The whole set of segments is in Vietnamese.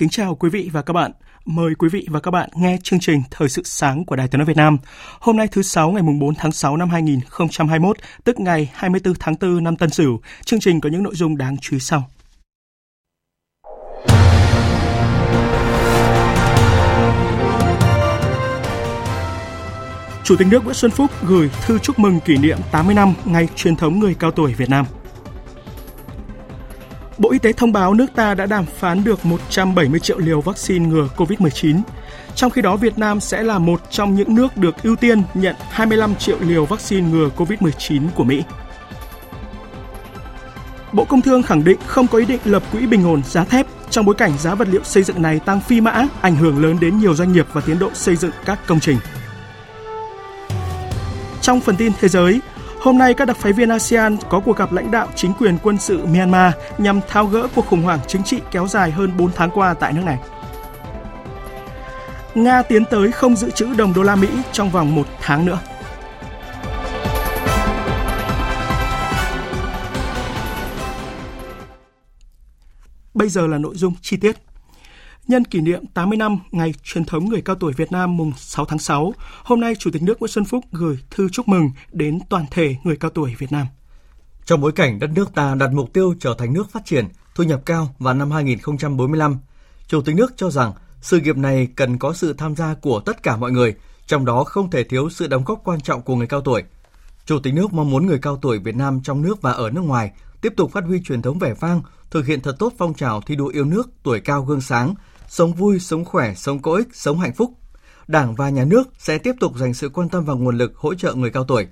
Kính chào quý vị và các bạn. Mời quý vị và các bạn nghe chương trình Thời sự sáng của Đài Tiếng nói Việt Nam. Hôm nay thứ sáu ngày mùng 4 tháng 6 năm 2021, tức ngày 24 tháng 4 năm Tân Sửu. Chương trình có những nội dung đáng chú ý sau. Chủ tịch nước Nguyễn Xuân Phúc gửi thư chúc mừng kỷ niệm 80 năm ngày truyền thống người cao tuổi Việt Nam. Bộ Y tế thông báo nước ta đã đàm phán được 170 triệu liều vaccine ngừa COVID-19. Trong khi đó, Việt Nam sẽ là một trong những nước được ưu tiên nhận 25 triệu liều vaccine ngừa COVID-19 của Mỹ. Bộ Công Thương khẳng định không có ý định lập quỹ bình ổn giá thép trong bối cảnh giá vật liệu xây dựng này tăng phi mã, ảnh hưởng lớn đến nhiều doanh nghiệp và tiến độ xây dựng các công trình. Trong phần tin thế giới, Hôm nay, các đặc phái viên ASEAN có cuộc gặp lãnh đạo chính quyền quân sự Myanmar nhằm tháo gỡ cuộc khủng hoảng chính trị kéo dài hơn 4 tháng qua tại nước này. Nga tiến tới không dự trữ đồng đô la Mỹ trong vòng một tháng nữa. Bây giờ là nội dung chi tiết. Nhân kỷ niệm 80 năm ngày truyền thống người cao tuổi Việt Nam mùng 6 tháng 6, hôm nay Chủ tịch nước Nguyễn Xuân Phúc gửi thư chúc mừng đến toàn thể người cao tuổi Việt Nam. Trong bối cảnh đất nước ta đặt mục tiêu trở thành nước phát triển, thu nhập cao vào năm 2045, Chủ tịch nước cho rằng sự nghiệp này cần có sự tham gia của tất cả mọi người, trong đó không thể thiếu sự đóng góp quan trọng của người cao tuổi. Chủ tịch nước mong muốn người cao tuổi Việt Nam trong nước và ở nước ngoài tiếp tục phát huy truyền thống vẻ vang, thực hiện thật tốt phong trào thi đua yêu nước, tuổi cao gương sáng, sống vui, sống khỏe, sống có ích, sống hạnh phúc. Đảng và nhà nước sẽ tiếp tục dành sự quan tâm và nguồn lực hỗ trợ người cao tuổi.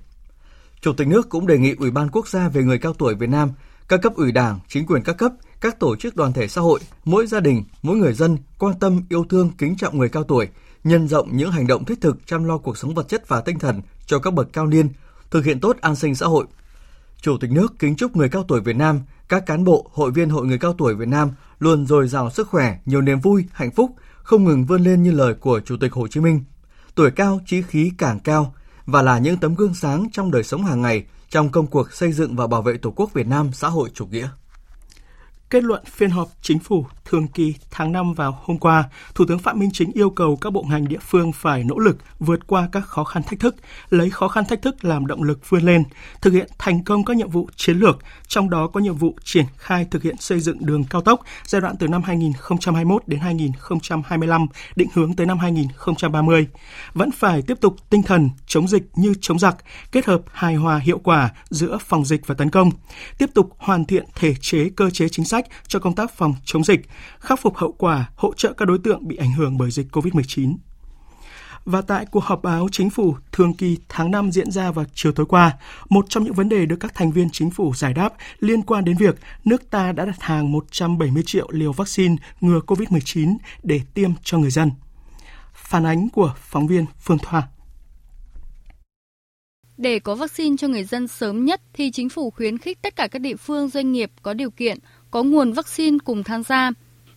Chủ tịch nước cũng đề nghị Ủy ban Quốc gia về người cao tuổi Việt Nam, các cấp ủy Đảng, chính quyền các cấp, các tổ chức đoàn thể xã hội, mỗi gia đình, mỗi người dân quan tâm, yêu thương, kính trọng người cao tuổi, nhân rộng những hành động thiết thực chăm lo cuộc sống vật chất và tinh thần cho các bậc cao niên, thực hiện tốt an sinh xã hội. Chủ tịch nước kính chúc người cao tuổi Việt Nam, các cán bộ, hội viên Hội người cao tuổi Việt Nam luôn dồi dào sức khỏe, nhiều niềm vui, hạnh phúc, không ngừng vươn lên như lời của Chủ tịch Hồ Chí Minh. Tuổi cao, trí khí càng cao và là những tấm gương sáng trong đời sống hàng ngày trong công cuộc xây dựng và bảo vệ Tổ quốc Việt Nam xã hội chủ nghĩa. Kết luận phiên họp chính phủ thường kỳ tháng 5 vào hôm qua, Thủ tướng Phạm Minh Chính yêu cầu các bộ ngành địa phương phải nỗ lực vượt qua các khó khăn thách thức, lấy khó khăn thách thức làm động lực vươn lên, thực hiện thành công các nhiệm vụ chiến lược, trong đó có nhiệm vụ triển khai thực hiện xây dựng đường cao tốc giai đoạn từ năm 2021 đến 2025, định hướng tới năm 2030. Vẫn phải tiếp tục tinh thần chống dịch như chống giặc, kết hợp hài hòa hiệu quả giữa phòng dịch và tấn công, tiếp tục hoàn thiện thể chế cơ chế chính sách cho công tác phòng chống dịch, khắc phục hậu quả, hỗ trợ các đối tượng bị ảnh hưởng bởi dịch COVID-19. Và tại cuộc họp báo chính phủ thường kỳ tháng 5 diễn ra vào chiều tối qua, một trong những vấn đề được các thành viên chính phủ giải đáp liên quan đến việc nước ta đã đặt hàng 170 triệu liều vaccine ngừa COVID-19 để tiêm cho người dân. Phản ánh của phóng viên Phương Thoa. Để có vaccine cho người dân sớm nhất thì chính phủ khuyến khích tất cả các địa phương doanh nghiệp có điều kiện có nguồn vaccine cùng tham gia.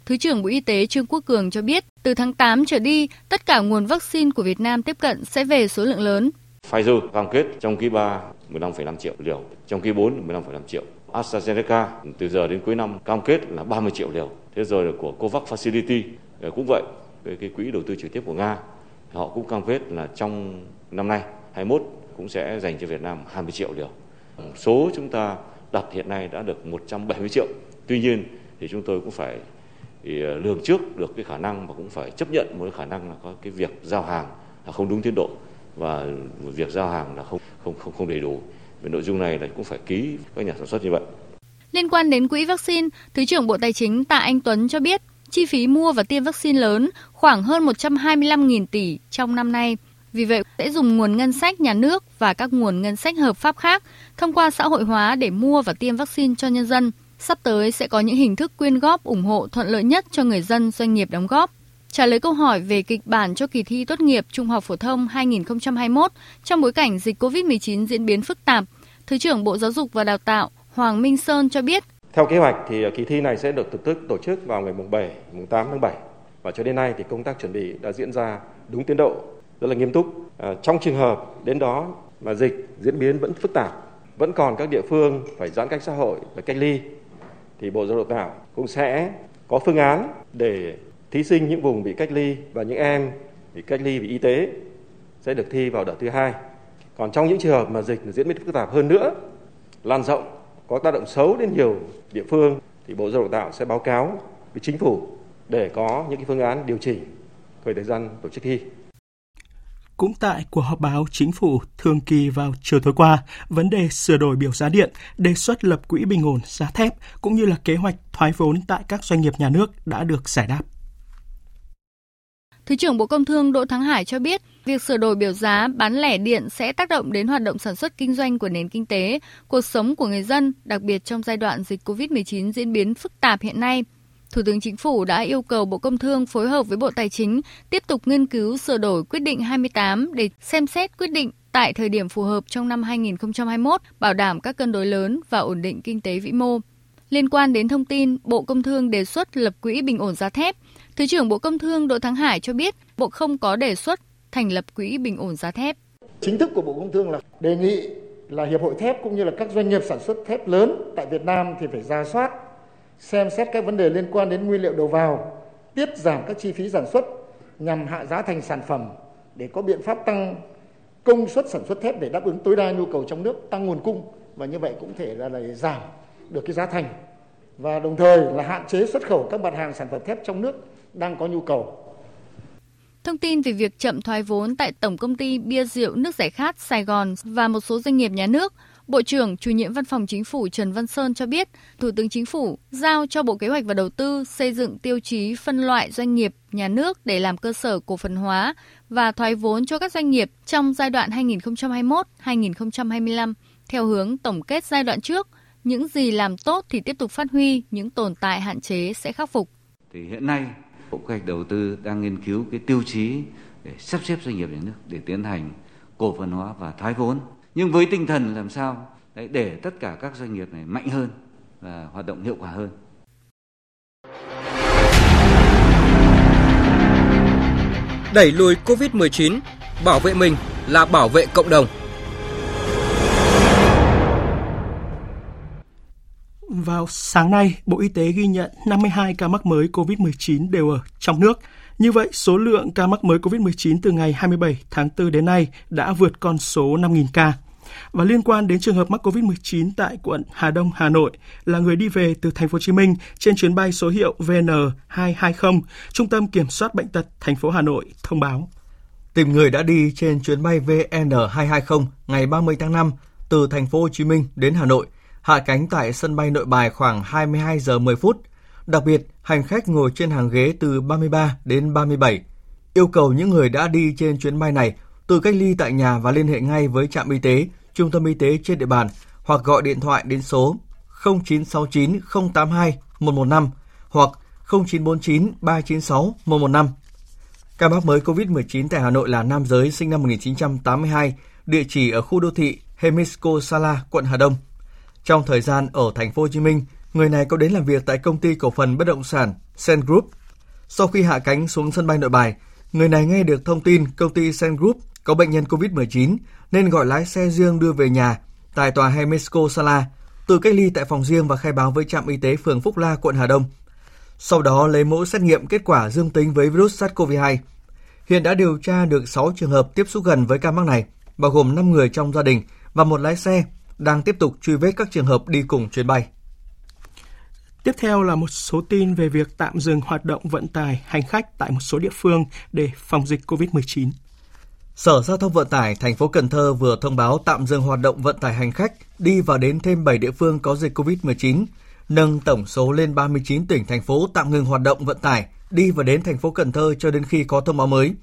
Thứ trưởng Bộ Y tế Trương Quốc Cường cho biết, từ tháng 8 trở đi, tất cả nguồn vaccine của Việt Nam tiếp cận sẽ về số lượng lớn. Pfizer cam kết trong quý 3 15,5 triệu liều, trong quý 4 15,5 triệu. AstraZeneca từ giờ đến cuối năm cam kết là 30 triệu liều. Thế rồi là của COVAX Facility ờ, cũng vậy, cái, cái quỹ đầu tư trực tiếp của Nga, họ cũng cam kết là trong năm nay 21 cũng sẽ dành cho Việt Nam 20 triệu liều. Ờ, số chúng ta đặt hiện nay đã được 170 triệu tuy nhiên thì chúng tôi cũng phải ờ, lường trước được cái khả năng và cũng phải chấp nhận một cái khả năng là có cái việc giao hàng là không đúng tiến độ và việc giao hàng là không không không không đầy đủ về nội dung này là cũng phải ký các nhà sản xuất như vậy Liên quan đến quỹ vaccine, Thứ trưởng Bộ Tài chính Tạ Anh Tuấn cho biết, chi phí mua và tiêm vaccine lớn khoảng hơn 125.000 tỷ trong năm nay. Vì vậy, sẽ dùng nguồn ngân sách nhà nước và các nguồn ngân sách hợp pháp khác thông qua xã hội hóa để mua và tiêm vaccine cho nhân dân. Sắp tới sẽ có những hình thức quyên góp ủng hộ thuận lợi nhất cho người dân doanh nghiệp đóng góp. Trả lời câu hỏi về kịch bản cho kỳ thi tốt nghiệp trung học phổ thông 2021 trong bối cảnh dịch COVID-19 diễn biến phức tạp, Thứ trưởng Bộ Giáo dục và Đào tạo Hoàng Minh Sơn cho biết. Theo kế hoạch thì kỳ thi này sẽ được thực tức tổ chức vào ngày mùng 7, mùng 8 tháng 7 và cho đến nay thì công tác chuẩn bị đã diễn ra đúng tiến độ, rất là nghiêm túc. À, trong trường hợp đến đó mà dịch diễn biến vẫn phức tạp, vẫn còn các địa phương phải giãn cách xã hội và cách ly thì Bộ Giáo dục Đào tạo cũng sẽ có phương án để thí sinh những vùng bị cách ly và những em bị cách ly vì y tế sẽ được thi vào đợt thứ hai. Còn trong những trường hợp mà dịch diễn biến phức tạp hơn nữa, lan rộng, có tác động xấu đến nhiều địa phương thì Bộ Giáo dục Đào tạo sẽ báo cáo với chính phủ để có những cái phương án điều chỉnh về thời gian tổ chức thi. Cũng tại cuộc họp báo chính phủ thường kỳ vào chiều tối qua, vấn đề sửa đổi biểu giá điện, đề xuất lập quỹ bình ổn giá thép cũng như là kế hoạch thoái vốn tại các doanh nghiệp nhà nước đã được giải đáp. Thứ trưởng Bộ Công Thương Đỗ Thắng Hải cho biết, việc sửa đổi biểu giá bán lẻ điện sẽ tác động đến hoạt động sản xuất kinh doanh của nền kinh tế, cuộc sống của người dân, đặc biệt trong giai đoạn dịch COVID-19 diễn biến phức tạp hiện nay. Thủ tướng Chính phủ đã yêu cầu Bộ Công Thương phối hợp với Bộ Tài chính tiếp tục nghiên cứu sửa đổi quyết định 28 để xem xét quyết định tại thời điểm phù hợp trong năm 2021, bảo đảm các cân đối lớn và ổn định kinh tế vĩ mô. Liên quan đến thông tin, Bộ Công Thương đề xuất lập quỹ bình ổn giá thép, Thứ trưởng Bộ Công Thương Đỗ Thắng Hải cho biết, Bộ không có đề xuất thành lập quỹ bình ổn giá thép. Chính thức của Bộ Công Thương là đề nghị là hiệp hội thép cũng như là các doanh nghiệp sản xuất thép lớn tại Việt Nam thì phải ra soát, xem xét các vấn đề liên quan đến nguyên liệu đầu vào, tiết giảm các chi phí sản xuất nhằm hạ giá thành sản phẩm để có biện pháp tăng công suất sản xuất thép để đáp ứng tối đa nhu cầu trong nước, tăng nguồn cung và như vậy cũng thể là, là giảm được cái giá thành và đồng thời là hạn chế xuất khẩu các mặt hàng sản phẩm thép trong nước đang có nhu cầu. Thông tin về việc chậm thoái vốn tại Tổng công ty Bia Rượu Nước Giải Khát Sài Gòn và một số doanh nghiệp nhà nước, Bộ trưởng chủ nhiệm Văn phòng Chính phủ Trần Văn Sơn cho biết, Thủ tướng Chính phủ giao cho Bộ Kế hoạch và Đầu tư xây dựng tiêu chí phân loại doanh nghiệp nhà nước để làm cơ sở cổ phần hóa và thoái vốn cho các doanh nghiệp trong giai đoạn 2021-2025 theo hướng tổng kết giai đoạn trước, những gì làm tốt thì tiếp tục phát huy, những tồn tại hạn chế sẽ khắc phục. Thì hiện nay Bộ Kế hoạch Đầu tư đang nghiên cứu cái tiêu chí để sắp xếp doanh nghiệp nhà nước để tiến hành cổ phần hóa và thoái vốn. Nhưng với tinh thần làm sao đấy, để tất cả các doanh nghiệp này mạnh hơn và hoạt động hiệu quả hơn. Đẩy lùi Covid-19, bảo vệ mình là bảo vệ cộng đồng. Vào sáng nay, Bộ Y tế ghi nhận 52 ca mắc mới COVID-19 đều ở trong nước. Như vậy, số lượng ca mắc mới COVID-19 từ ngày 27 tháng 4 đến nay đã vượt con số 5.000 ca. Và liên quan đến trường hợp mắc COVID-19 tại quận Hà Đông, Hà Nội là người đi về từ thành phố Hồ Chí Minh trên chuyến bay số hiệu VN220, Trung tâm Kiểm soát bệnh tật thành phố Hà Nội thông báo. Tìm người đã đi trên chuyến bay VN220 ngày 30 tháng 5 từ thành phố Hồ Chí Minh đến Hà Nội – hạ cánh tại sân bay Nội Bài khoảng 22 giờ 10 phút. Đặc biệt, hành khách ngồi trên hàng ghế từ 33 đến 37. Yêu cầu những người đã đi trên chuyến bay này tự cách ly tại nhà và liên hệ ngay với trạm y tế, trung tâm y tế trên địa bàn hoặc gọi điện thoại đến số 0969 082 115 hoặc 0949 396 115. Ca mắc mới COVID-19 tại Hà Nội là nam giới sinh năm 1982, địa chỉ ở khu đô thị Hemisco Sala, quận Hà Đông. Trong thời gian ở thành phố Hồ Chí Minh, người này có đến làm việc tại công ty cổ phần bất động sản Sen Group. Sau khi hạ cánh xuống sân bay Nội Bài, người này nghe được thông tin công ty Sen Group có bệnh nhân COVID-19 nên gọi lái xe riêng đưa về nhà tại tòa Hemesco Sala, tự cách ly tại phòng riêng và khai báo với trạm y tế phường Phúc La, quận Hà Đông. Sau đó lấy mẫu xét nghiệm kết quả dương tính với virus SARS-CoV-2. Hiện đã điều tra được 6 trường hợp tiếp xúc gần với ca mắc này, bao gồm 5 người trong gia đình và một lái xe đang tiếp tục truy vết các trường hợp đi cùng chuyến bay. Tiếp theo là một số tin về việc tạm dừng hoạt động vận tải hành khách tại một số địa phương để phòng dịch COVID-19. Sở Giao thông Vận tải thành phố Cần Thơ vừa thông báo tạm dừng hoạt động vận tải hành khách đi và đến thêm 7 địa phương có dịch COVID-19 nâng tổng số lên 39 tỉnh thành phố tạm ngừng hoạt động vận tải đi và đến thành phố Cần Thơ cho đến khi có thông báo mới.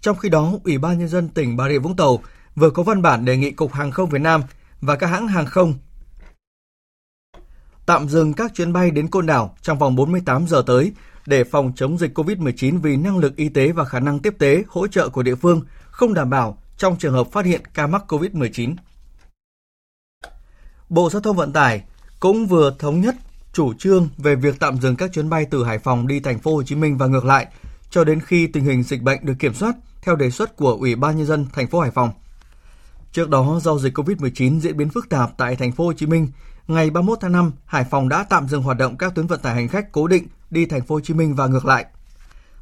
Trong khi đó, Ủy ban nhân dân tỉnh Bà Rịa Vũng Tàu vừa có văn bản đề nghị Cục Hàng không Việt Nam và các hãng hàng không tạm dừng các chuyến bay đến Côn Đảo trong vòng 48 giờ tới để phòng chống dịch COVID-19 vì năng lực y tế và khả năng tiếp tế hỗ trợ của địa phương không đảm bảo trong trường hợp phát hiện ca mắc COVID-19. Bộ Giao thông Vận tải cũng vừa thống nhất chủ trương về việc tạm dừng các chuyến bay từ Hải Phòng đi thành phố Hồ Chí Minh và ngược lại cho đến khi tình hình dịch bệnh được kiểm soát theo đề xuất của Ủy ban nhân dân thành phố Hải Phòng. Trước đó do dịch Covid-19 diễn biến phức tạp tại thành phố Hồ Chí Minh, ngày 31 tháng 5, Hải Phòng đã tạm dừng hoạt động các tuyến vận tải hành khách cố định đi thành phố Hồ Chí Minh và ngược lại.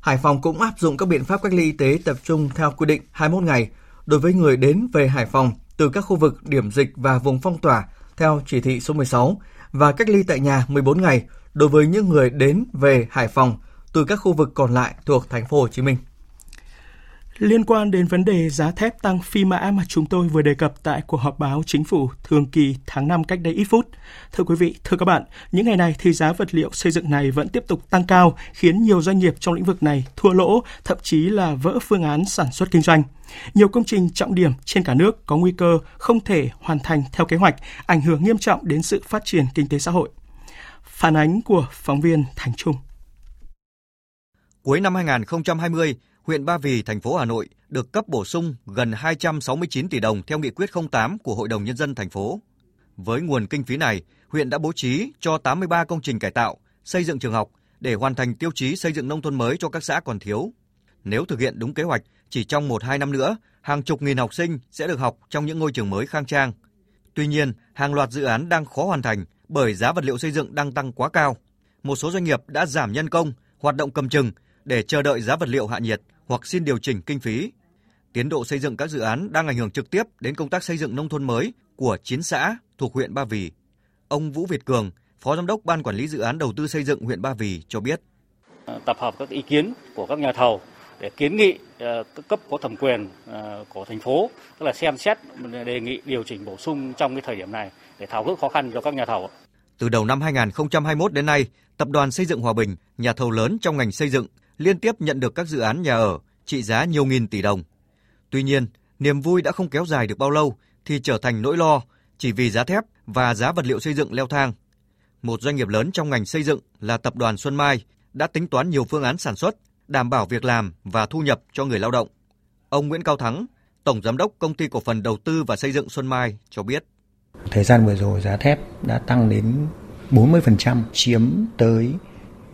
Hải Phòng cũng áp dụng các biện pháp cách ly y tế tập trung theo quy định 21 ngày đối với người đến về Hải Phòng từ các khu vực điểm dịch và vùng phong tỏa theo chỉ thị số 16 và cách ly tại nhà 14 ngày đối với những người đến về Hải Phòng từ các khu vực còn lại thuộc thành phố Hồ Chí Minh. Liên quan đến vấn đề giá thép tăng phi mã mà chúng tôi vừa đề cập tại cuộc họp báo chính phủ thường kỳ tháng 5 cách đây ít phút. Thưa quý vị, thưa các bạn, những ngày này thì giá vật liệu xây dựng này vẫn tiếp tục tăng cao, khiến nhiều doanh nghiệp trong lĩnh vực này thua lỗ, thậm chí là vỡ phương án sản xuất kinh doanh. Nhiều công trình trọng điểm trên cả nước có nguy cơ không thể hoàn thành theo kế hoạch, ảnh hưởng nghiêm trọng đến sự phát triển kinh tế xã hội. Phản ánh của phóng viên Thành Trung. Cuối năm 2020, huyện Ba Vì, thành phố Hà Nội được cấp bổ sung gần 269 tỷ đồng theo nghị quyết 08 của Hội đồng Nhân dân thành phố. Với nguồn kinh phí này, huyện đã bố trí cho 83 công trình cải tạo, xây dựng trường học để hoàn thành tiêu chí xây dựng nông thôn mới cho các xã còn thiếu. Nếu thực hiện đúng kế hoạch, chỉ trong 1-2 năm nữa, hàng chục nghìn học sinh sẽ được học trong những ngôi trường mới khang trang. Tuy nhiên, hàng loạt dự án đang khó hoàn thành bởi giá vật liệu xây dựng đang tăng quá cao. Một số doanh nghiệp đã giảm nhân công, hoạt động cầm chừng để chờ đợi giá vật liệu hạ nhiệt hoặc xin điều chỉnh kinh phí. Tiến độ xây dựng các dự án đang ảnh hưởng trực tiếp đến công tác xây dựng nông thôn mới của 9 xã thuộc huyện Ba Vì. Ông Vũ Việt Cường, Phó Giám đốc Ban Quản lý Dự án Đầu tư xây dựng huyện Ba Vì cho biết. Tập hợp các ý kiến của các nhà thầu để kiến nghị ờ, các cấp có thẩm quyền ờ, của thành phố, tức là xem xét đề nghị điều chỉnh bổ sung trong cái thời điểm này để tháo gỡ khó khăn cho các nhà thầu. Từ đầu năm 2021 đến nay, Tập đoàn Xây dựng Hòa Bình, nhà thầu lớn trong ngành xây dựng, liên tiếp nhận được các dự án nhà ở trị giá nhiều nghìn tỷ đồng. Tuy nhiên, niềm vui đã không kéo dài được bao lâu thì trở thành nỗi lo chỉ vì giá thép và giá vật liệu xây dựng leo thang. Một doanh nghiệp lớn trong ngành xây dựng là tập đoàn Xuân Mai đã tính toán nhiều phương án sản xuất, đảm bảo việc làm và thu nhập cho người lao động. Ông Nguyễn Cao Thắng, Tổng Giám đốc Công ty Cổ phần Đầu tư và Xây dựng Xuân Mai cho biết. Thời gian vừa rồi giá thép đã tăng đến 40%, chiếm tới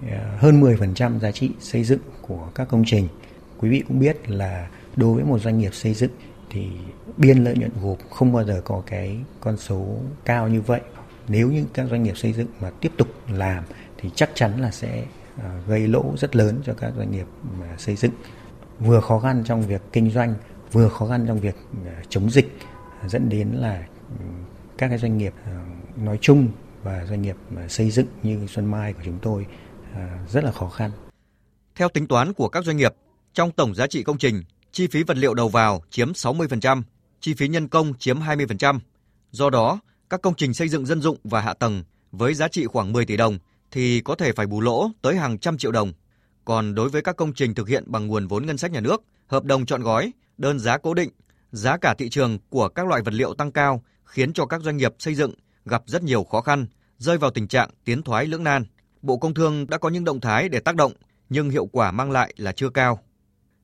Ờ, hơn 10% giá trị xây dựng của các công trình. Quý vị cũng biết là đối với một doanh nghiệp xây dựng thì biên lợi nhuận gộp không bao giờ có cái con số cao như vậy. Nếu như các doanh nghiệp xây dựng mà tiếp tục làm thì chắc chắn là sẽ ờ, gây lỗ rất lớn cho các doanh nghiệp mà xây dựng. Vừa khó khăn trong việc kinh doanh, vừa khó khăn trong việc ờ, chống dịch dẫn đến là ừ, các cái doanh nghiệp nói chung và doanh nghiệp xây dựng như Xuân Mai của chúng tôi À, rất là khó khăn. Theo tính toán của các doanh nghiệp, trong tổng giá trị công trình, chi phí vật liệu đầu vào chiếm 60%, chi phí nhân công chiếm 20%. Do đó, các công trình xây dựng dân dụng và hạ tầng với giá trị khoảng 10 tỷ đồng thì có thể phải bù lỗ tới hàng trăm triệu đồng. Còn đối với các công trình thực hiện bằng nguồn vốn ngân sách nhà nước, hợp đồng chọn gói, đơn giá cố định, giá cả thị trường của các loại vật liệu tăng cao khiến cho các doanh nghiệp xây dựng gặp rất nhiều khó khăn, rơi vào tình trạng tiến thoái lưỡng nan. Bộ Công Thương đã có những động thái để tác động, nhưng hiệu quả mang lại là chưa cao.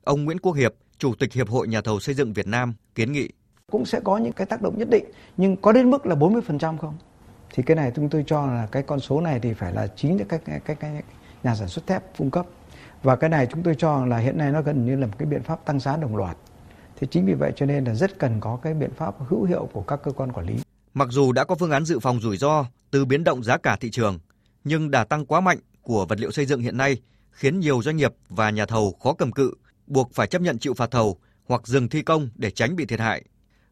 Ông Nguyễn Quốc Hiệp, Chủ tịch Hiệp hội Nhà thầu xây dựng Việt Nam kiến nghị. Cũng sẽ có những cái tác động nhất định, nhưng có đến mức là 40% không? Thì cái này chúng tôi cho là cái con số này thì phải là chính các cái, cái, cái nhà sản xuất thép cung cấp. Và cái này chúng tôi cho là hiện nay nó gần như là một cái biện pháp tăng giá đồng loạt. Thì chính vì vậy cho nên là rất cần có cái biện pháp hữu hiệu của các cơ quan quản lý. Mặc dù đã có phương án dự phòng rủi ro từ biến động giá cả thị trường, nhưng đà tăng quá mạnh của vật liệu xây dựng hiện nay khiến nhiều doanh nghiệp và nhà thầu khó cầm cự, buộc phải chấp nhận chịu phạt thầu hoặc dừng thi công để tránh bị thiệt hại.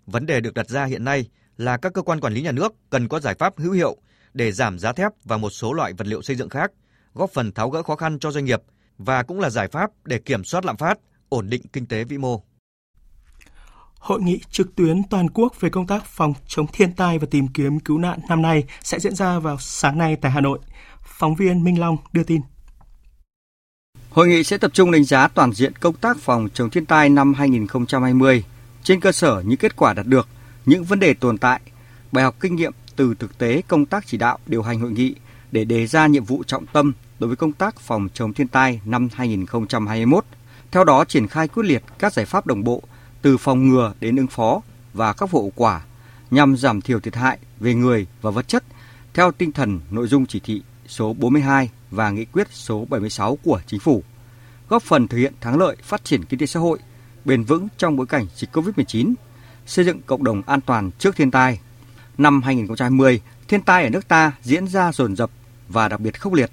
Vấn đề được đặt ra hiện nay là các cơ quan quản lý nhà nước cần có giải pháp hữu hiệu để giảm giá thép và một số loại vật liệu xây dựng khác, góp phần tháo gỡ khó khăn cho doanh nghiệp và cũng là giải pháp để kiểm soát lạm phát, ổn định kinh tế vĩ mô. Hội nghị trực tuyến toàn quốc về công tác phòng chống thiên tai và tìm kiếm cứu nạn năm nay sẽ diễn ra vào sáng nay tại Hà Nội. Phóng viên Minh Long đưa tin. Hội nghị sẽ tập trung đánh giá toàn diện công tác phòng chống thiên tai năm 2020 trên cơ sở những kết quả đạt được, những vấn đề tồn tại, bài học kinh nghiệm từ thực tế công tác chỉ đạo điều hành hội nghị để đề ra nhiệm vụ trọng tâm đối với công tác phòng chống thiên tai năm 2021. Theo đó triển khai quyết liệt các giải pháp đồng bộ từ phòng ngừa đến ứng phó và các vụ quả nhằm giảm thiểu thiệt hại về người và vật chất theo tinh thần nội dung chỉ thị số 42 và nghị quyết số 76 của chính phủ, góp phần thực hiện thắng lợi phát triển kinh tế xã hội bền vững trong bối cảnh dịch COVID-19, xây dựng cộng đồng an toàn trước thiên tai. Năm 2020, thiên tai ở nước ta diễn ra dồn dập và đặc biệt khốc liệt,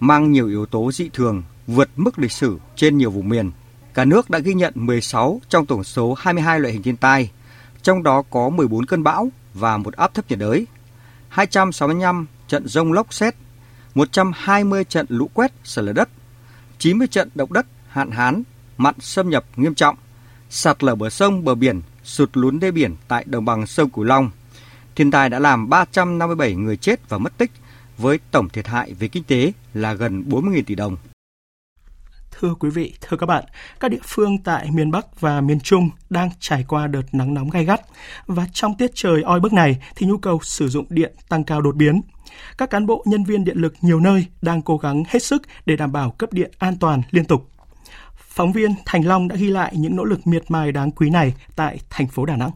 mang nhiều yếu tố dị thường vượt mức lịch sử trên nhiều vùng miền. Cả nước đã ghi nhận 16 trong tổng số 22 loại hình thiên tai, trong đó có 14 cơn bão và một áp thấp nhiệt đới, 265 trận rông lốc xét, 120 trận lũ quét sạt lở đất, 90 trận động đất, hạn hán, mặn xâm nhập nghiêm trọng, sạt lở bờ sông, bờ biển, sụt lún đê biển tại đồng bằng sông Cửu Long. Thiên tai đã làm 357 người chết và mất tích, với tổng thiệt hại về kinh tế là gần 40.000 tỷ đồng. Thưa quý vị, thưa các bạn, các địa phương tại miền Bắc và miền Trung đang trải qua đợt nắng nóng gai gắt và trong tiết trời oi bức này thì nhu cầu sử dụng điện tăng cao đột biến. Các cán bộ nhân viên điện lực nhiều nơi đang cố gắng hết sức để đảm bảo cấp điện an toàn liên tục. Phóng viên Thành Long đã ghi lại những nỗ lực miệt mài đáng quý này tại thành phố Đà Nẵng.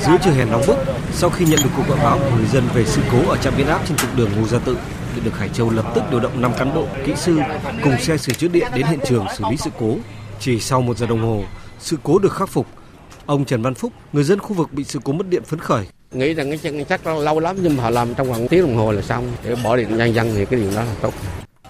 Giữa trời hè nóng bức, sau khi nhận được cuộc gọi báo của người dân về sự cố ở trạm biến áp trên trục đường Ngô Gia Tự, điện lực Hải Châu lập tức điều động 5 cán bộ, kỹ sư cùng xe sửa chữa điện đến hiện trường xử lý sự cố. Chỉ sau một giờ đồng hồ, sự cố được khắc phục. Ông Trần Văn Phúc, người dân khu vực bị sự cố mất điện phấn khởi. Nghĩ rằng cái chân chắc lâu lắm nhưng mà họ làm trong khoảng tiếng đồng hồ là xong. Để bỏ điện nhân dân thì cái điều đó là tốt.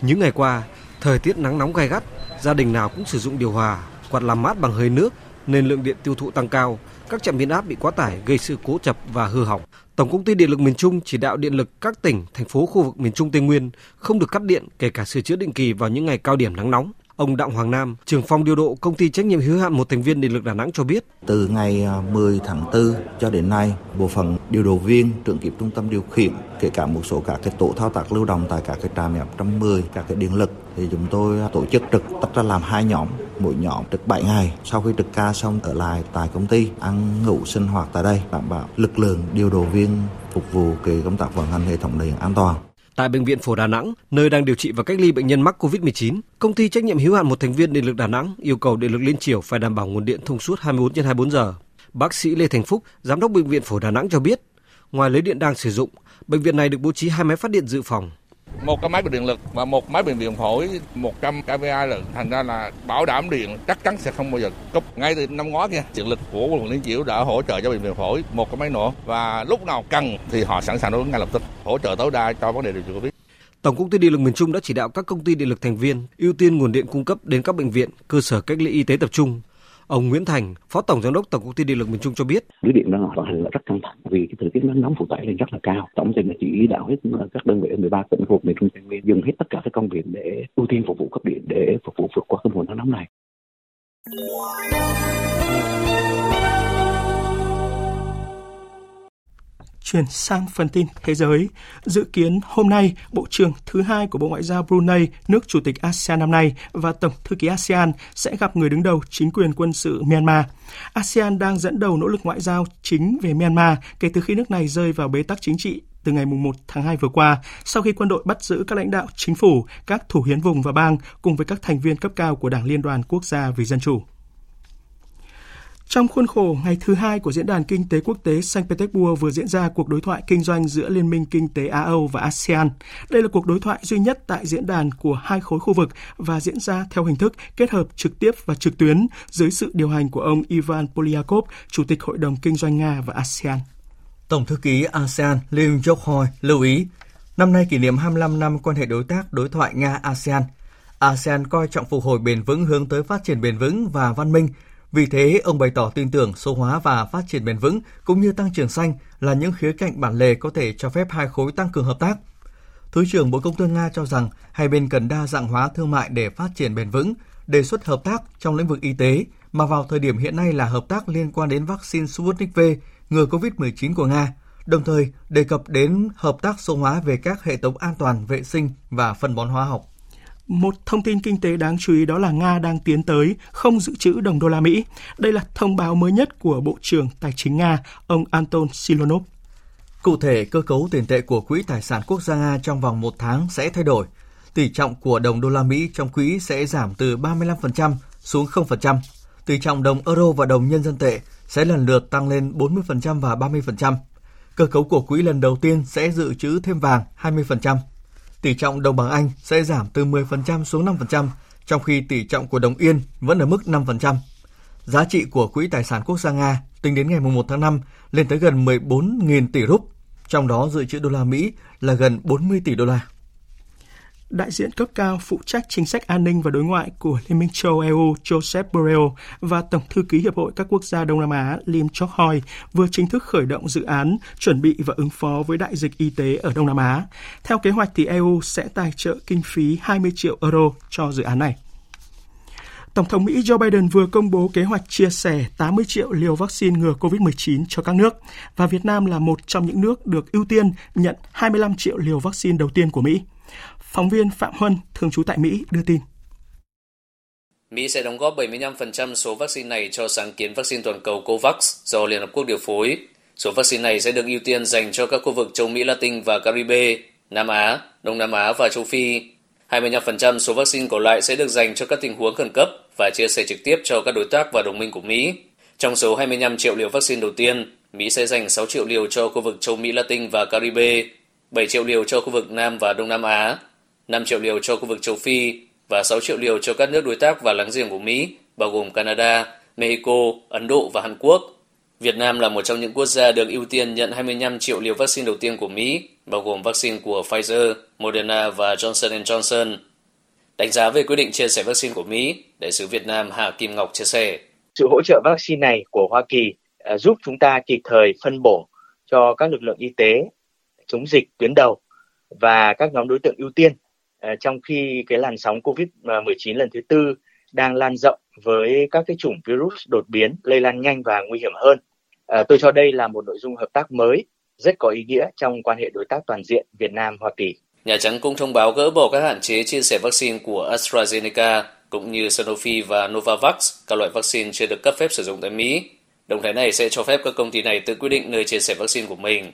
Những ngày qua, thời tiết nắng nóng gai gắt, gia đình nào cũng sử dụng điều hòa, quạt làm mát bằng hơi nước nên lượng điện tiêu thụ tăng cao, các trạm biến áp bị quá tải gây sự cố chập và hư hỏng. Tổng công ty Điện lực miền Trung chỉ đạo điện lực các tỉnh, thành phố khu vực miền Trung Tây Nguyên không được cắt điện kể cả sửa chữa định kỳ vào những ngày cao điểm nắng nóng. Ông Đặng Hoàng Nam, trưởng phòng điều độ công ty trách nhiệm hữu hạn một thành viên điện lực Đà Nẵng cho biết. Từ ngày à, 10 tháng 4 cho đến nay, bộ phận điều độ viên, trưởng kịp trung tâm điều khiển, kể cả một số các cái tổ thao tác lưu động tại các cái trạm 110, các cái điện lực thì chúng tôi à, tổ chức trực tách ra làm hai nhóm, mỗi nhóm trực 7 ngày. Sau khi trực ca xong ở lại tại công ty, ăn ngủ sinh hoạt tại đây, đảm bảo lực lượng điều độ viên phục vụ cái công tác vận hành hệ thống điện an toàn. Tại bệnh viện Phổi Đà Nẵng, nơi đang điều trị và cách ly bệnh nhân mắc COVID-19, công ty trách nhiệm hữu hạn một thành viên điện lực Đà Nẵng yêu cầu điện lực Liên Triều phải đảm bảo nguồn điện thông suốt 24 trên 24 giờ. Bác sĩ Lê Thành Phúc, giám đốc bệnh viện Phổi Đà Nẵng cho biết, ngoài lấy điện đang sử dụng, bệnh viện này được bố trí hai máy phát điện dự phòng một cái máy điện lực và một máy bệnh điện phổi 100 kVA là thành ra là bảo đảm điện chắc chắn sẽ không bao giờ cúp. Ngay từ năm ngoái kia điện lực của quận Liên Chiểu đã hỗ trợ cho bệnh viện phổi một cái máy nữa và lúc nào cần thì họ sẵn sàng đối ngay lập tức hỗ trợ tối đa cho vấn đề điều trị covid. Tổng công ty điện lực miền Trung đã chỉ đạo các công ty điện lực thành viên ưu tiên nguồn điện cung cấp đến các bệnh viện, cơ sở cách ly y tế tập trung, Ông Nguyễn Thành, Phó Tổng Giám đốc Tổng công ty Điện lực miền Trung cho biết, lưới điện vận hành rất căng thẳng, vì cái thời tiết nắng nóng phụ tải lên rất là cao. Tổng thể là chỉ đạo hết ờ, các đơn vị ở 13 tỉnh thuộc miền Trung, Tây Nguyên, dừng hết tất cả các công việc để ưu tiên phục vụ cấp điện, để phục vụ vượt qua cái mùa nắng nóng này. Chuyển sang phần tin thế giới, dự kiến hôm nay, Bộ trưởng thứ hai của Bộ Ngoại giao Brunei, nước chủ tịch ASEAN năm nay và Tổng thư ký ASEAN sẽ gặp người đứng đầu chính quyền quân sự Myanmar. ASEAN đang dẫn đầu nỗ lực ngoại giao chính về Myanmar kể từ khi nước này rơi vào bế tắc chính trị từ ngày 1 tháng 2 vừa qua, sau khi quân đội bắt giữ các lãnh đạo chính phủ, các thủ hiến vùng và bang cùng với các thành viên cấp cao của Đảng Liên đoàn Quốc gia vì Dân Chủ. Trong khuôn khổ ngày thứ hai của Diễn đàn Kinh tế Quốc tế Saint Petersburg vừa diễn ra cuộc đối thoại kinh doanh giữa Liên minh Kinh tế Á-Âu và ASEAN. Đây là cuộc đối thoại duy nhất tại diễn đàn của hai khối khu vực và diễn ra theo hình thức kết hợp trực tiếp và trực tuyến dưới sự điều hành của ông Ivan Polyakov, Chủ tịch Hội đồng Kinh doanh Nga và ASEAN. Tổng thư ký ASEAN Lim Jokhoi lưu ý, năm nay kỷ niệm 25 năm quan hệ đối tác đối thoại Nga-ASEAN. ASEAN coi trọng phục hồi bền vững hướng tới phát triển bền vững và văn minh – vì thế, ông bày tỏ tin tưởng số hóa và phát triển bền vững cũng như tăng trưởng xanh là những khía cạnh bản lề có thể cho phép hai khối tăng cường hợp tác. Thứ trưởng Bộ Công Thương Nga cho rằng hai bên cần đa dạng hóa thương mại để phát triển bền vững, đề xuất hợp tác trong lĩnh vực y tế mà vào thời điểm hiện nay là hợp tác liên quan đến vaccine Sputnik V ngừa COVID-19 của Nga, đồng thời đề cập đến hợp tác số hóa về các hệ thống an toàn vệ sinh và phân bón hóa học. Một thông tin kinh tế đáng chú ý đó là Nga đang tiến tới không dự trữ đồng đô la Mỹ. Đây là thông báo mới nhất của Bộ trưởng Tài chính Nga, ông Anton Silonov. Cụ thể, cơ cấu tiền tệ của Quỹ Tài sản Quốc gia Nga trong vòng một tháng sẽ thay đổi. Tỷ trọng của đồng đô la Mỹ trong quỹ sẽ giảm từ 35% xuống 0%. Tỷ trọng đồng euro và đồng nhân dân tệ sẽ lần lượt tăng lên 40% và 30%. Cơ cấu của quỹ lần đầu tiên sẽ dự trữ thêm vàng 20%. Tỷ trọng đồng bảng Anh sẽ giảm từ 10% xuống 5%, trong khi tỷ trọng của đồng yên vẫn ở mức 5%. Giá trị của Quỹ Tài sản Quốc gia Nga tính đến ngày 1 tháng 5 lên tới gần 14.000 tỷ rúp, trong đó dự trữ đô la Mỹ là gần 40 tỷ đô la đại diện cấp cao phụ trách chính sách an ninh và đối ngoại của Liên minh châu EU Joseph Borrell và Tổng thư ký Hiệp hội các quốc gia Đông Nam Á, Lim Chok Hoi vừa chính thức khởi động dự án chuẩn bị và ứng phó với đại dịch y tế ở Đông Nam Á. Theo kế hoạch thì EU sẽ tài trợ kinh phí 20 triệu euro cho dự án này. Tổng thống Mỹ Joe Biden vừa công bố kế hoạch chia sẻ 80 triệu liều vaccine ngừa COVID-19 cho các nước và Việt Nam là một trong những nước được ưu tiên nhận 25 triệu liều vaccine đầu tiên của Mỹ. Phóng viên Phạm Huân, thường trú tại Mỹ, đưa tin. Mỹ sẽ đóng góp 75% số vaccine này cho sáng kiến vaccine toàn cầu COVAX do Liên Hợp Quốc điều phối. Số vaccine này sẽ được ưu tiên dành cho các khu vực châu Mỹ Latin và Caribe, Nam Á, Đông Nam Á và châu Phi. 25% số vaccine còn lại sẽ được dành cho các tình huống khẩn cấp và chia sẻ trực tiếp cho các đối tác và đồng minh của Mỹ. Trong số 25 triệu liều vaccine đầu tiên, Mỹ sẽ dành 6 triệu liều cho khu vực châu Mỹ Latin và Caribe, 7 triệu liều cho khu vực Nam và Đông Nam Á 5 triệu liều cho khu vực châu Phi và 6 triệu liều cho các nước đối tác và láng giềng của Mỹ, bao gồm Canada, Mexico, Ấn Độ và Hàn Quốc. Việt Nam là một trong những quốc gia được ưu tiên nhận 25 triệu liều vaccine đầu tiên của Mỹ, bao gồm vaccine của Pfizer, Moderna và Johnson Johnson. Đánh giá về quyết định chia sẻ vaccine của Mỹ, Đại sứ Việt Nam Hà Kim Ngọc chia sẻ. Sự hỗ trợ vaccine này của Hoa Kỳ à, giúp chúng ta kịp thời phân bổ cho các lực lượng y tế chống dịch tuyến đầu và các nhóm đối tượng ưu tiên Ờ, trong khi cái làn sóng COVID-19 lần thứ tư đang lan rộng với các cái chủng virus đột biến lây lan nhanh và nguy hiểm hơn. À, tôi cho đây là một nội dung hợp tác mới rất có ý nghĩa trong quan hệ đối tác toàn diện Việt Nam Hoa Kỳ. Nhà Trắng cũng thông báo gỡ bỏ các hạn chế chia sẻ vaccine của AstraZeneca cũng như Sanofi và Novavax, các loại vaccine chưa được cấp phép sử dụng tại Mỹ. Động thái này sẽ cho phép các công ty này tự quyết định nơi chia sẻ vaccine của mình.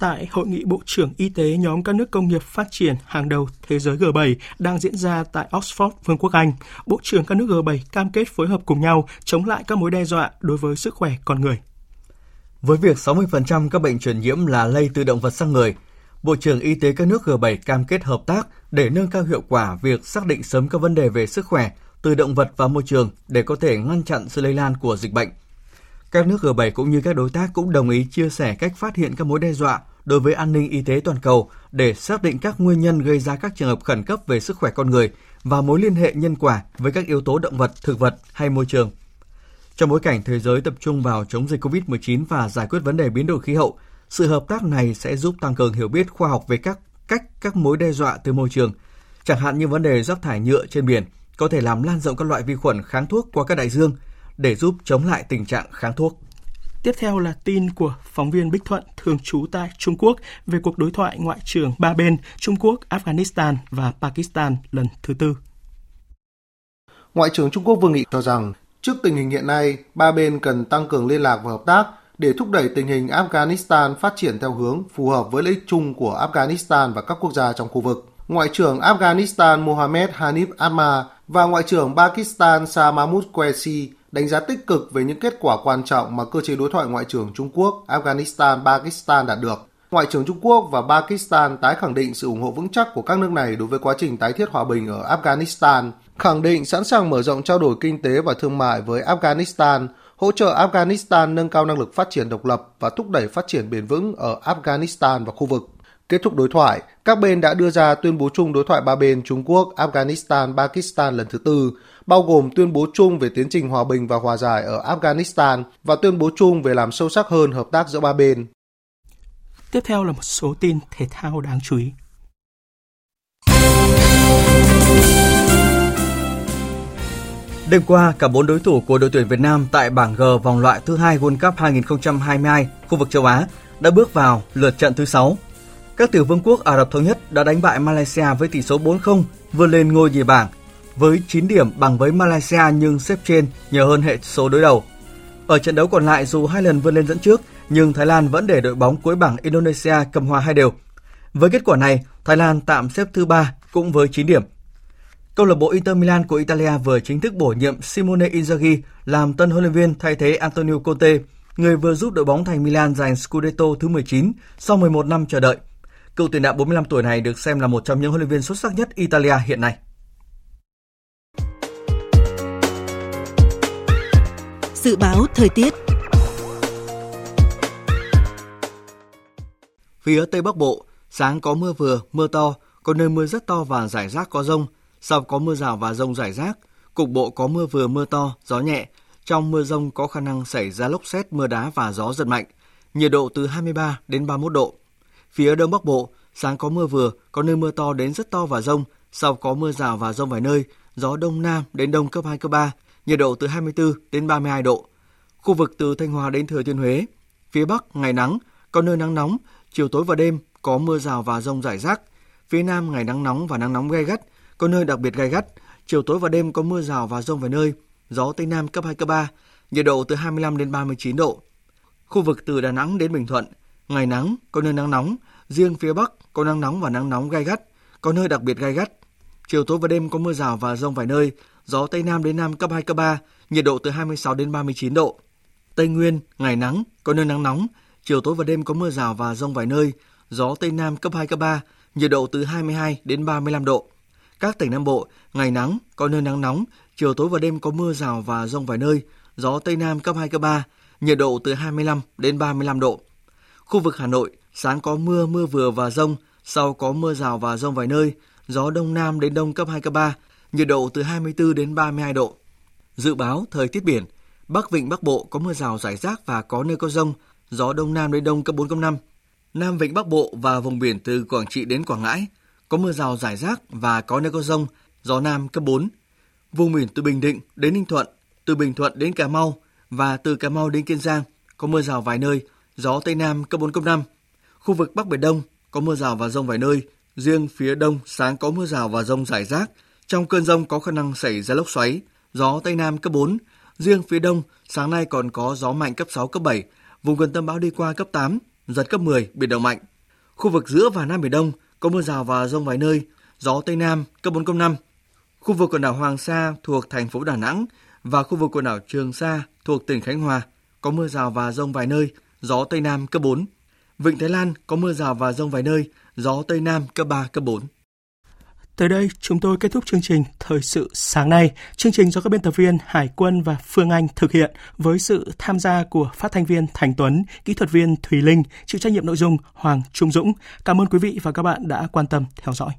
Tại hội nghị Bộ trưởng Y tế nhóm các nước công nghiệp phát triển hàng đầu thế giới G7 đang diễn ra tại Oxford, Vương quốc Anh, Bộ trưởng các nước G7 cam kết phối hợp cùng nhau chống lại các mối đe dọa đối với sức khỏe con người. Với việc 60% các bệnh truyền nhiễm là lây từ động vật sang người, Bộ trưởng Y tế các nước G7 cam kết hợp tác để nâng cao hiệu quả việc xác định sớm các vấn đề về sức khỏe từ động vật và môi trường để có thể ngăn chặn sự lây lan của dịch bệnh. Các nước G7 cũng như các đối tác cũng đồng ý chia sẻ cách phát hiện các mối đe dọa đối với an ninh y tế toàn cầu để xác định các nguyên nhân gây ra các trường hợp khẩn cấp về sức khỏe con người và mối liên hệ nhân quả với các yếu tố động vật, thực vật hay môi trường. Trong bối cảnh thế giới tập trung vào chống dịch COVID-19 và giải quyết vấn đề biến đổi khí hậu, sự hợp tác này sẽ giúp tăng cường hiểu biết khoa học về các cách các mối đe dọa từ môi trường, chẳng hạn như vấn đề rác thải nhựa trên biển có thể làm lan rộng các loại vi khuẩn kháng thuốc qua các đại dương để giúp chống lại tình trạng kháng thuốc. Tiếp theo là tin của phóng viên Bích Thuận thường trú tại Trung Quốc về cuộc đối thoại ngoại trưởng ba bên Trung Quốc, Afghanistan và Pakistan lần thứ tư. Ngoại trưởng Trung Quốc Vương Nghị cho rằng trước tình hình hiện nay, ba bên cần tăng cường liên lạc và hợp tác để thúc đẩy tình hình Afghanistan phát triển theo hướng phù hợp với lợi ích chung của Afghanistan và các quốc gia trong khu vực. Ngoại trưởng Afghanistan Mohammed Hanif Atma và Ngoại trưởng Pakistan Shah Mahmood Qureshi đánh giá tích cực về những kết quả quan trọng mà cơ chế đối thoại ngoại trưởng Trung Quốc, Afghanistan, Pakistan đạt được. Ngoại trưởng Trung Quốc và Pakistan tái khẳng định sự ủng hộ vững chắc của các nước này đối với quá trình tái thiết hòa bình ở Afghanistan, khẳng định sẵn sàng mở rộng trao đổi kinh tế và thương mại với Afghanistan, hỗ trợ Afghanistan nâng cao năng lực phát triển độc lập và thúc đẩy phát triển bền vững ở Afghanistan và khu vực. Kết thúc đối thoại, các bên đã đưa ra tuyên bố chung đối thoại ba bên Trung Quốc, Afghanistan, Pakistan lần thứ tư, bao gồm tuyên bố chung về tiến trình hòa bình và hòa giải ở Afghanistan và tuyên bố chung về làm sâu sắc hơn hợp tác giữa ba bên. Tiếp theo là một số tin thể thao đáng chú ý. Đêm qua, cả bốn đối thủ của đội tuyển Việt Nam tại bảng G vòng loại thứ hai World Cup 2022 khu vực châu Á đã bước vào lượt trận thứ 6. Các tiểu vương quốc Ả Rập Thống Nhất đã đánh bại Malaysia với tỷ số 4-0, vươn lên ngôi nhì bảng với 9 điểm bằng với Malaysia nhưng xếp trên nhờ hơn hệ số đối đầu. Ở trận đấu còn lại dù hai lần vươn lên dẫn trước nhưng Thái Lan vẫn để đội bóng cuối bảng Indonesia cầm hòa hai đều. Với kết quả này, Thái Lan tạm xếp thứ ba cũng với 9 điểm. Câu lạc bộ Inter Milan của Italia vừa chính thức bổ nhiệm Simone Inzaghi làm tân huấn luyện viên thay thế Antonio Conte, người vừa giúp đội bóng thành Milan giành Scudetto thứ 19 sau 11 năm chờ đợi. Cựu tiền đạo 45 tuổi này được xem là một trong những huấn luyện viên xuất sắc nhất Italia hiện nay. Dự báo thời tiết Phía Tây Bắc Bộ, sáng có mưa vừa, mưa to, có nơi mưa rất to và rải rác có rông, sau có mưa rào và rông rải rác, cục bộ có mưa vừa mưa to, gió nhẹ. Trong mưa rông có khả năng xảy ra lốc xét, mưa đá và gió giật mạnh. Nhiệt độ từ 23 đến 31 độ. Phía Đông Bắc Bộ, sáng có mưa vừa, có nơi mưa to đến rất to và rông, sau có mưa rào và rông vài nơi, gió Đông Nam đến Đông cấp 2, cấp 3, nhiệt độ từ 24 đến 32 độ. Khu vực từ Thanh Hóa đến Thừa Thiên Huế, phía Bắc ngày nắng, có nơi nắng nóng, chiều tối và đêm có mưa rào và rông rải rác. Phía Nam ngày nắng nóng và nắng nóng gai gắt, có nơi đặc biệt gai gắt. Chiều tối và đêm có mưa rào và rông vài nơi, gió Tây Nam cấp 2, cấp 3, nhiệt độ từ 25 đến 39 độ. Khu vực từ Đà Nẵng đến Bình Thuận, ngày nắng, có nơi nắng nóng, riêng phía Bắc có nắng nóng và nắng nóng gai gắt, có nơi đặc biệt gai gắt. Chiều tối và đêm có mưa rào và rông vài nơi, gió Tây Nam đến Nam cấp 2, cấp 3, nhiệt độ từ 26 đến 39 độ. Tây Nguyên, ngày nắng, có nơi nắng nóng, chiều tối và đêm có mưa rào và rông vài nơi, gió Tây Nam cấp 2, cấp 3, nhiệt độ từ 22 đến 35 độ. Các tỉnh Nam Bộ, ngày nắng, có nơi nắng nóng, chiều tối và đêm có mưa rào và rông vài nơi, gió Tây Nam cấp 2, cấp 3, nhiệt độ từ 25 đến 35 độ. Khu vực Hà Nội, sáng có mưa, mưa vừa và rông, sau có mưa rào và rông vài nơi, gió Đông Nam đến Đông cấp 2, cấp 3, nhiệt độ từ 24 đến 32 độ. Dự báo thời tiết biển, Bắc Vịnh Bắc Bộ có mưa rào rải rác và có nơi có rông, gió Đông Nam đến Đông cấp 4, cấp 5. Nam Vịnh Bắc Bộ và vùng biển từ Quảng Trị đến Quảng Ngãi có mưa rào rải rác và có nơi có rông, gió Nam cấp 4. Vùng biển từ Bình Định đến Ninh Thuận, từ Bình Thuận đến Cà Mau và từ Cà Mau đến Kiên Giang có mưa rào vài nơi, gió Tây Nam cấp 4, cấp 5. Khu vực Bắc Biển Đông có mưa rào và rông vài nơi, riêng phía Đông sáng có mưa rào và rông rải rác. Trong cơn rông có khả năng xảy ra lốc xoáy, gió Tây Nam cấp 4. Riêng phía Đông, sáng nay còn có gió mạnh cấp 6, cấp 7, vùng gần tâm bão đi qua cấp 8, giật cấp 10, biển động mạnh. Khu vực giữa và Nam Biển Đông có mưa rào và rông vài nơi, gió Tây Nam cấp 4, cấp 5. Khu vực quần đảo Hoàng Sa thuộc thành phố Đà Nẵng và khu vực quần đảo Trường Sa thuộc tỉnh Khánh Hòa có mưa rào và rông vài nơi, gió Tây Nam cấp 4. Vịnh Thái Lan có mưa rào và rông vài nơi, gió Tây Nam cấp 3, cấp 4. Tới đây, chúng tôi kết thúc chương trình Thời sự sáng nay. Chương trình do các biên tập viên Hải Quân và Phương Anh thực hiện với sự tham gia của phát thanh viên Thành Tuấn, kỹ thuật viên Thùy Linh, chịu trách nhiệm nội dung Hoàng Trung Dũng. Cảm ơn quý vị và các bạn đã quan tâm theo dõi.